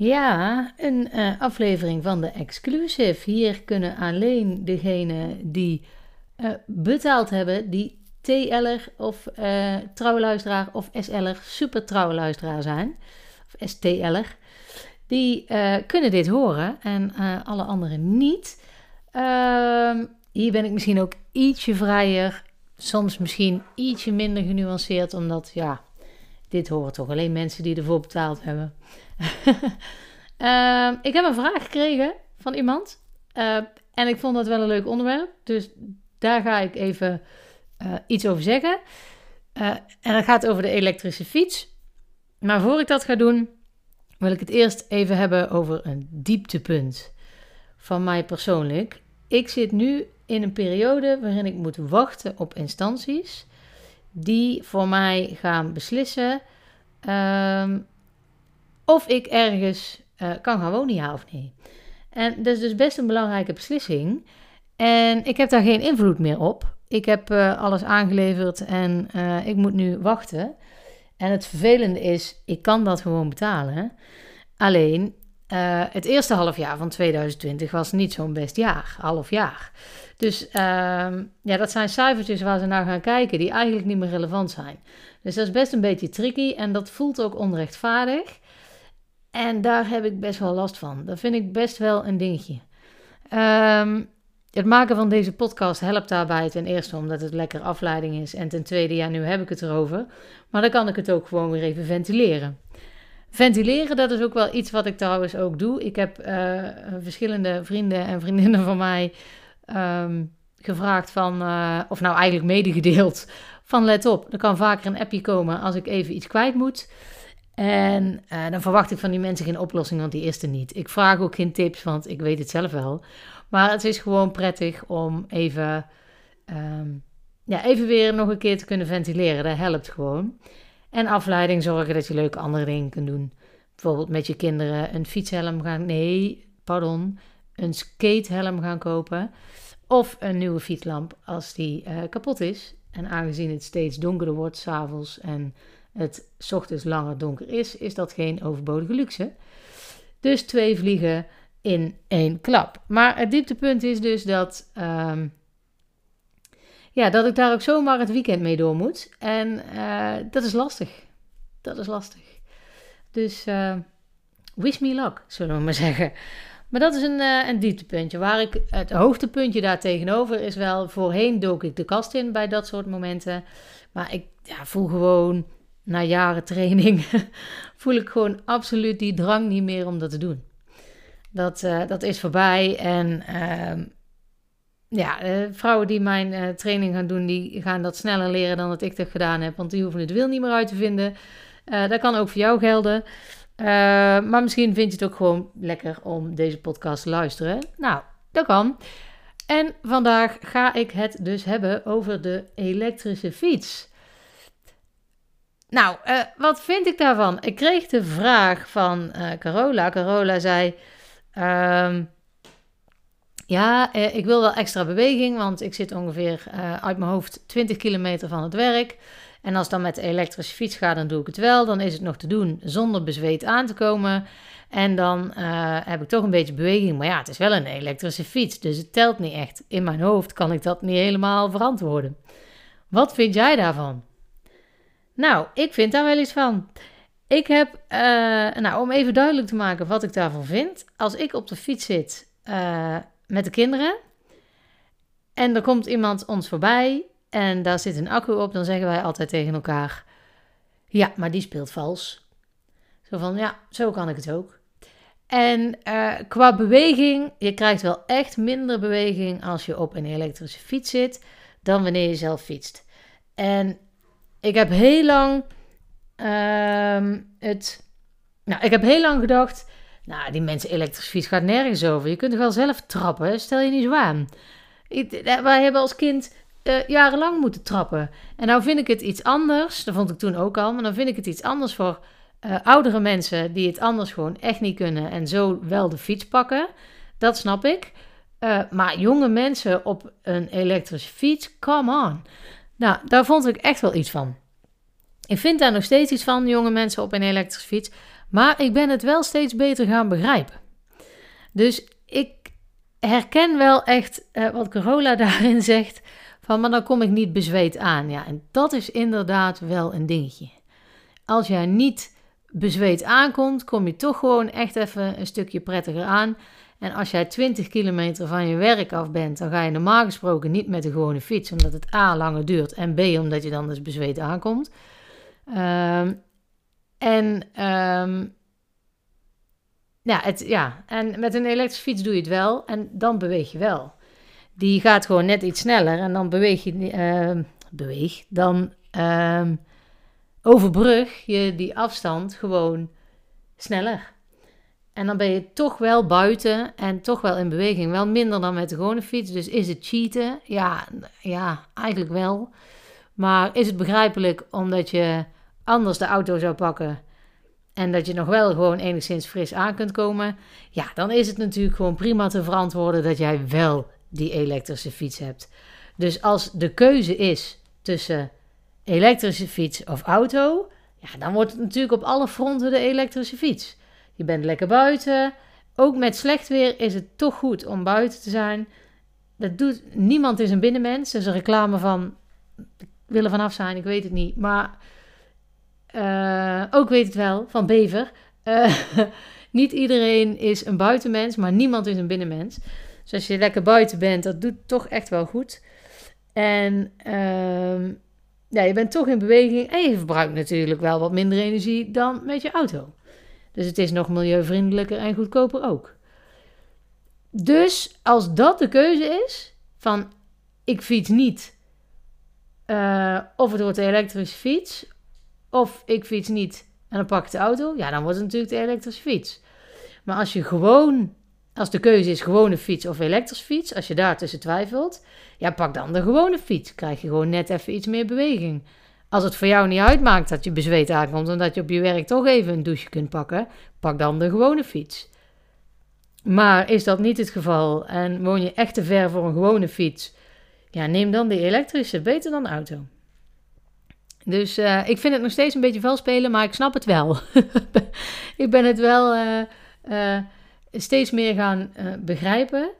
Ja, een uh, aflevering van de Exclusive. Hier kunnen alleen degenen die uh, betaald hebben, die TL'er of uh, trouwluisteraar of SL'er, super trouwluisteraar zijn, of STL'er, die kunnen dit horen en alle anderen niet. Ehm, hier ben ik misschien ook ietsje vrijer, soms misschien ietsje minder genuanceerd, omdat ja, dit horen toch alleen mensen die ervoor betaald hebben. uh, ik heb een vraag gekregen van iemand. Uh, en ik vond dat wel een leuk onderwerp. Dus daar ga ik even uh, iets over zeggen. Eh, en dat gaat over de elektrische fiets. Maar voor ik dat ga doen, wil ik het eerst even hebben over een dieptepunt van mij persoonlijk. Ik zit nu in een periode waarin ik moet wachten op instanties die voor mij gaan beslissen uh, of ik ergens uh, kan gaan wonen, ja of nee. En dat is dus best een belangrijke beslissing. En ik heb daar geen invloed meer op. Ik heb uh, alles aangeleverd en uh, ik moet nu wachten. En het vervelende is, ik kan dat gewoon betalen. Alleen, het eerste half jaar van 2020 was niet zo'n best jaar, half jaar. Dus ehm, ja, dat zijn cijfertjes waar ze naar gaan kijken die eigenlijk niet meer relevant zijn. Dus dat is best een beetje tricky en dat voelt ook onrechtvaardig. En daar heb ik best wel last van. Dat vind ik best wel een dingetje. Um, het maken van deze podcast helpt daarbij ten eerste omdat het lekker afleiding is. En ten tweede, ja, nu heb ik het erover. Maar dan kan ik het ook gewoon weer even ventileren. Ventileren, dat is ook wel iets wat ik trouwens ook doe. Ik heb uh, verschillende vrienden en vriendinnen van mij um, gevraagd van, uh, of nou eigenlijk medegedeeld, van let op, er kan vaker een appje komen als ik even iets kwijt moet. En uh, dan verwacht ik van die mensen geen oplossing, want die is er niet. Ik vraag ook geen tips, want ik weet het zelf wel. Maar het is gewoon prettig om even, um, ja, even weer nog een keer te kunnen ventileren. Dat helpt gewoon. En afleiding zorgen dat je leuke andere dingen kunt doen. Bijvoorbeeld met je kinderen een fietshelm gaan... Nee, pardon. Een skatehelm gaan kopen. Of een nieuwe fietslamp als die uh, kapot is. En aangezien het steeds donkerder wordt s'avonds en het ochtends langer donker is, is dat geen overbodige luxe. Dus twee vliegen in één klap. Maar het dieptepunt is dus dat, um, ja, dat ik daar ook zomaar het weekend mee door moet. En uh, dat is lastig. Dat is lastig. Dus uh, wish me luck, zullen we maar zeggen. Maar dat is een, uh, een dieptepuntje. Waar ik, het hoogtepuntje daar tegenover is wel... Voorheen dook ik de kast in bij dat soort momenten. Maar ik ja, voel gewoon na jaren training voel ik gewoon absoluut die drang niet meer om dat te doen. Dat, dat is voorbij. En uh, ja, uh, vrouwen die mijn eh, training gaan doen, die gaan dat sneller leren dan dat ik dat gedaan heb. Want die hoeven het wil niet meer uit te vinden. dat kan ook voor jou gelden. maar misschien vind je het ook gewoon lekker om deze podcast te luisteren. Nou, dat kan. En vandaag ga ik het dus hebben over de elektrische fiets. Nou, wat vind ik daarvan? Ik kreeg de vraag van Carola. Carola zei: um, Ja, uh, ik wil wel extra beweging, want ik zit ongeveer uit mijn hoofd 20 kilometer van het werk. En als dan met de elektrische fiets ga, dan doe ik het wel. Dan is het nog te doen zonder bezweet aan te komen. En dan heb ik toch een beetje beweging. Maar ja, het is wel een elektrische fiets, dus het telt niet echt. In mijn hoofd kan ik dat niet helemaal verantwoorden. Wat vind jij daarvan? Nou, ik vind daar wel iets van. Ik heb, nou, om even duidelijk te maken wat ik daarvan vind. Als ik op de fiets zit met de kinderen en er komt iemand ons voorbij en daar zit een accu op, dan zeggen wij altijd tegen elkaar: Ja, maar die speelt vals. Zo van ja, zo kan ik het ook. En uh, qua beweging, je krijgt wel echt minder beweging als je op een elektrische fiets zit dan wanneer je zelf fietst. En ik heb heel lang uh, het. Nou, ik heb heel lang gedacht. Nou, die mensen elektrische fiets gaat nergens over. Je kunt er wel zelf trappen. Stel je niet zo aan. Eh, wij hebben als kind uh, jarenlang moeten trappen. En nou vind ik het iets anders. Dat vond ik toen ook al. Maar dan vind ik het iets anders voor uh, oudere mensen die het anders gewoon echt niet kunnen. En zo wel de fiets pakken. Dat snap ik. Uh, maar jonge mensen op een elektrische fiets, come on. Nou, daar vond ik echt wel iets van. Ik vind daar nog steeds iets van, jonge mensen op een elektrische fiets. Maar ik ben het wel steeds beter gaan begrijpen. Dus ik herken wel echt uh, wat Corolla daarin zegt. Van, maar dan kom ik niet bezweet aan. Ja, en dat is inderdaad wel een dingetje. Als jij niet bezweet aankomt, kom je toch gewoon echt even een stukje prettiger aan. En als jij 20 kilometer van je werk af bent, dan ga je normaal gesproken niet met de gewone fiets, omdat het A langer duurt en B omdat je dan dus bezweet aankomt. Um, en um, ja, het, ja, en met een elektrische fiets doe je het wel en dan beweeg je wel. Die gaat gewoon net iets sneller en dan beweeg je, uh, beweeg, dan uh, overbrug je die afstand gewoon sneller. En dan ben je toch wel buiten en toch wel in beweging. Wel minder dan met de gewone fiets. Dus is het cheaten? Ja, ja eigenlijk wel. Maar is het begrijpelijk omdat je anders de auto zou pakken en dat je nog wel gewoon enigszins fris aan kunt komen, ja, dan is het natuurlijk gewoon prima te verantwoorden dat jij wel die elektrische fiets hebt. Dus als de keuze is tussen elektrische fiets of auto, ja, dan wordt het natuurlijk op alle fronten de elektrische fiets. Je bent lekker buiten. Ook met slecht weer is het toch goed om buiten te zijn. Dat doet niemand is een binnenmens. Is een reclame van. Ik wil er vanaf zijn, ik weet het niet. Maar uh, ook weet het wel, van Bever. Uh, niet iedereen is een buitenmens, maar niemand is een binnenmens. Dus als je lekker buiten bent, dat doet toch echt wel goed. En uh, ja, je bent toch in beweging en je verbruikt natuurlijk wel wat minder energie dan met je auto. Dus het is nog milieuvriendelijker en goedkoper ook. Dus als dat de keuze is, van ik fiets niet, uh, of het wordt de elektrische fiets, of ik fiets niet en dan pak ik de auto, ja, dan wordt het natuurlijk de elektrische fiets. Maar als je gewoon, als de keuze is gewone fiets of elektrische fiets, als je daar tussen twijfelt, ja, pak dan de gewone fiets. Krijg je gewoon net even iets meer beweging. Als het voor jou niet uitmaakt dat je bezweet aankomt en dat je op je werk toch even een douche kunt pakken, pak dan de gewone fiets. Maar is dat niet het geval en woon je echt te ver voor een gewone fiets, ja, neem dan de elektrische, beter dan de auto. Dus uh, ik vind het nog steeds een beetje wel spelen, maar ik snap het wel. ik ben het wel uh, uh, steeds meer gaan begrijpen.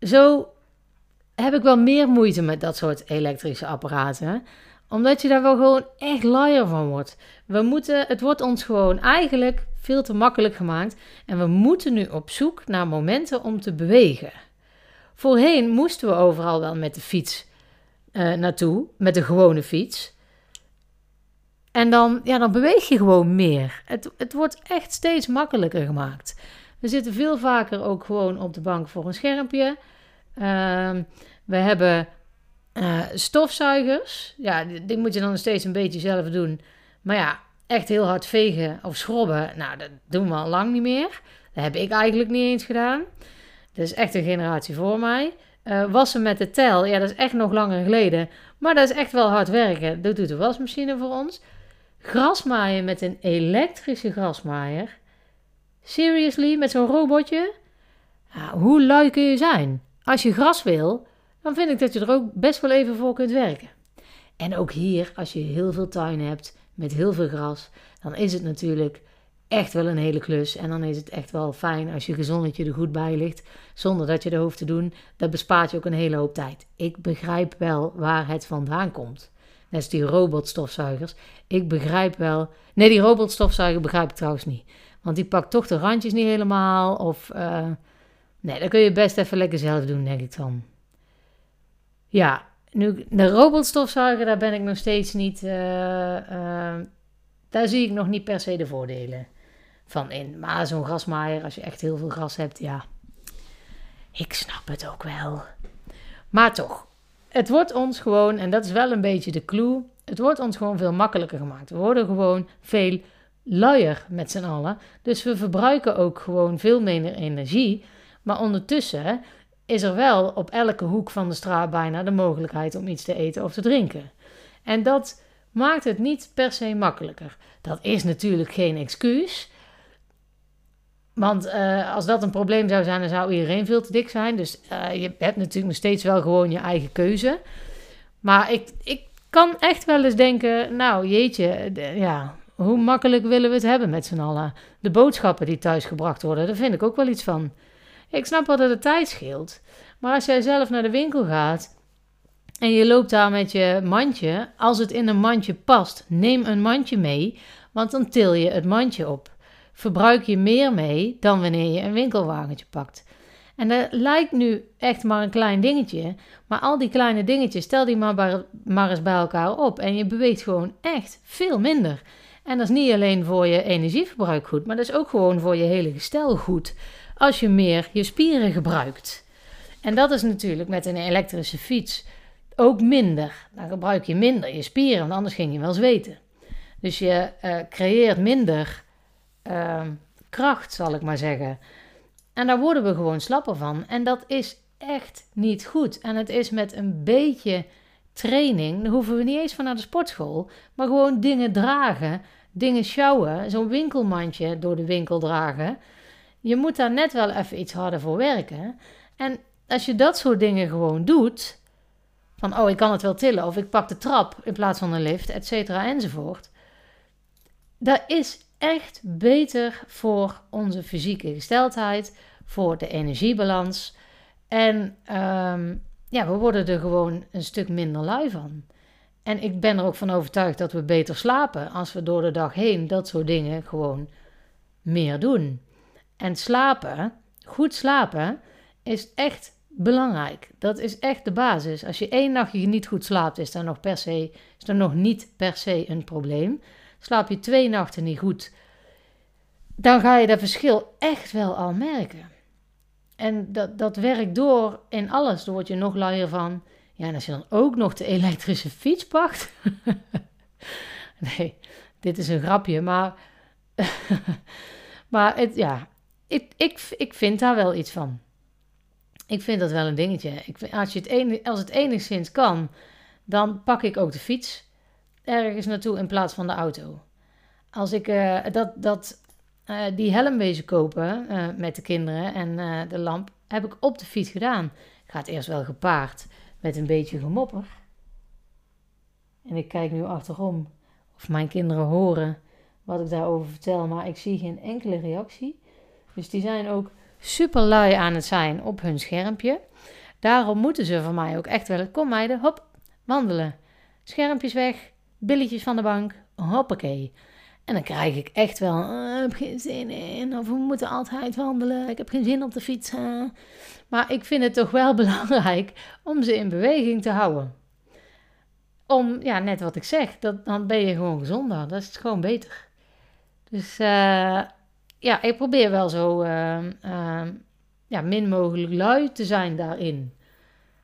Zo heb ik wel meer moeite met dat soort elektrische apparaten. Omdat je daar wel gewoon echt luier van wordt. We moeten, het wordt ons gewoon eigenlijk veel te makkelijk gemaakt. En we moeten nu op zoek naar momenten om te bewegen. Voorheen moesten we overal wel met de fiets naartoe, met de gewone fiets. En dan, ja, dan beweeg je gewoon meer. Het, het wordt echt steeds makkelijker gemaakt. We zitten veel vaker ook gewoon op de bank voor een schermpje. Uh, we hebben uh, stofzuigers. Ja, die, moet je dan steeds een beetje zelf doen. Maar ja, echt heel hard vegen of schrobben, nou, dat doen we al lang niet meer. Dat heb ik eigenlijk niet eens gedaan. Dat is echt een generatie voor mij. Uh, wassen met de tel, ja, dat is echt nog langer geleden. Maar dat is echt wel hard werken. Dat doet de wasmachine voor ons. Grasmaaien met een elektrische grasmaaier. Seriously, met zo'n robotje? Hoe lui kun je zijn? Als je gras wil, dan vind ik dat je er ook best wel even voor kunt werken. En ook hier, als je heel veel tuin hebt met heel veel gras, dan is het natuurlijk echt wel een hele klus. En dan is het echt wel fijn als je gezonnetje er goed bij ligt, zonder dat je er hoeft te doen. Dat bespaart je ook een hele hoop tijd. Ik begrijp wel waar het vandaan komt. Net als die robotstofzuigers. Ik begrijp wel. Nee, die robotstofzuiger begrijp ik trouwens niet. Want die pakt toch de randjes niet helemaal. Of. Uh... Nee, dat kun je best even lekker zelf doen, denk ik dan. Ja, nu, de robotstofzuiger, daar ben ik nog steeds niet. Uh, uh, daar zie ik nog niet per se de voordelen van in. Maar zo'n grasmaaier, als je echt heel veel gras hebt, ja. Ik snap het ook wel. Maar toch, het wordt ons gewoon, en dat is wel een beetje de clue, het wordt ons gewoon veel makkelijker gemaakt. We worden gewoon veel luier met z'n allen. Dus we verbruiken ook gewoon veel minder energie. Maar ondertussen is er wel op elke hoek van de straat bijna de mogelijkheid om iets te eten of te drinken. En dat maakt het niet per se makkelijker. Dat is natuurlijk geen excuus. Want uh, als dat een probleem zou zijn, dan zou iedereen veel te dik zijn. Dus uh, je hebt natuurlijk nog steeds wel gewoon je eigen keuze. Maar ik, ik kan echt wel eens denken, nou jeetje, ja, hoe makkelijk willen we het hebben met z'n allen? De boodschappen die thuis gebracht worden, daar vind ik ook wel iets van. Ik snap wel dat het tijd scheelt, maar als jij zelf naar de winkel gaat en je loopt daar met je mandje, als het in een mandje past, neem een mandje mee, want dan til je het mandje op. Verbruik je meer mee dan wanneer je een winkelwagentje pakt. En dat lijkt nu echt maar een klein dingetje. Maar al die kleine dingetjes, stel die maar, maar eens bij elkaar op. En je beweegt gewoon echt veel minder. En dat is niet alleen voor je energieverbruik goed, maar dat is ook gewoon voor je hele gestel goed. Als je meer je spieren gebruikt. En dat is natuurlijk met een elektrische fiets ook minder. Dan gebruik je minder je spieren, want anders ging je wel zweten. Dus je uh, creëert minder uh, kracht, zal ik maar zeggen. En daar worden we gewoon slapper van. En dat is echt niet goed. En het is met een beetje training, dan hoeven we niet eens van naar de sportschool, maar gewoon dingen dragen, dingen sjouwen, zo'n winkelmandje door de winkel dragen. Je moet daar net wel even iets harder voor werken. En als je dat soort dingen gewoon doet, van oh, ik kan het wel tillen, of ik pak de trap in plaats van een lift, et cetera, enzovoort. Dat is echt beter voor onze fysieke gesteldheid, voor de energiebalans. En ehm, ja, we worden er gewoon een stuk minder lui van. En ik ben er ook van overtuigd dat we beter slapen als we door de dag heen dat soort dingen gewoon meer doen. En slapen, goed slapen, is echt belangrijk. Dat is echt de basis. Als je één nachtje niet goed slaapt, is dat nog, per se, is dat nog niet per se een probleem. Slaap je twee nachten niet goed, dan ga je dat verschil echt wel al merken. En dat, dat werkt door in alles. Daar word je nog luier van. Ja, en als je dan ook nog de elektrische fiets pakt. nee, dit is een grapje, maar. maar het, ja, ik, ik, ik vind daar wel iets van. Ik vind dat wel een dingetje. Ik als, je het enig, als het enigszins kan, dan pak ik ook de fiets ergens naartoe in plaats van de auto. Als ik uh, dat, dat, uh, die kopen uh, met de kinderen en de lamp, heb ik op de fiets gedaan. Ik ga het eerst wel gepaard met een beetje gemopper. En ik kijk nu achterom of mijn kinderen horen wat ik daarover vertel, maar ik zie geen enkele reactie. Dus die zijn ook super lui aan het zijn op hun schermpje. Daarom moeten ze van mij ook echt wel, kom meiden, hop, wandelen. Schermpjes weg, billetjes van de bank, hoppakee. En dan krijg ik echt wel, uh, ik heb geen zin in, of we moeten altijd wandelen, ik heb geen zin op de fiets. Maar ik vind het toch wel belangrijk om ze in beweging te houden. Om, ja, net wat ik zeg, dat, dan ben je gewoon gezonder. Dat is gewoon beter. Dus uh, ja, ik probeer wel zo uh, ja, min mogelijk lui te zijn daarin.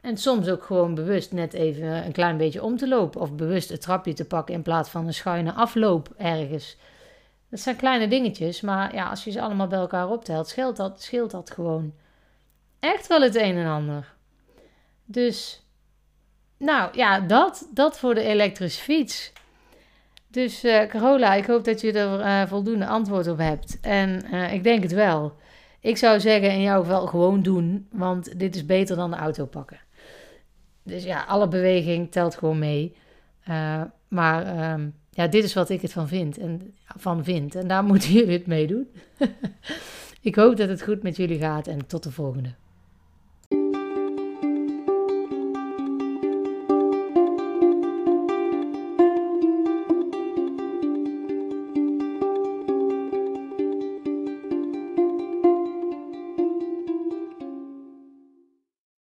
En soms ook gewoon bewust net even een klein beetje om te lopen. Of bewust het trapje te pakken in plaats van een schuine afloop ergens. Dat zijn kleine dingetjes, maar ja, als je ze allemaal bij elkaar optelt, scheelt dat, scheelt dat gewoon echt wel het een en ander. Dus, nou ja, dat, dat voor de elektrische fiets. Dus uh, Carola, ik hoop dat je er uh, voldoende antwoord op hebt. En uh, ik denk het wel. Ik zou zeggen, en jou wel gewoon doen, want dit is beter dan de auto pakken. Dus ja, alle beweging telt gewoon mee. maar um, ja, dit is wat ik het van vind, en, van vind. En daar moeten jullie het mee doen. ik hoop dat het goed met jullie gaat en tot de volgende.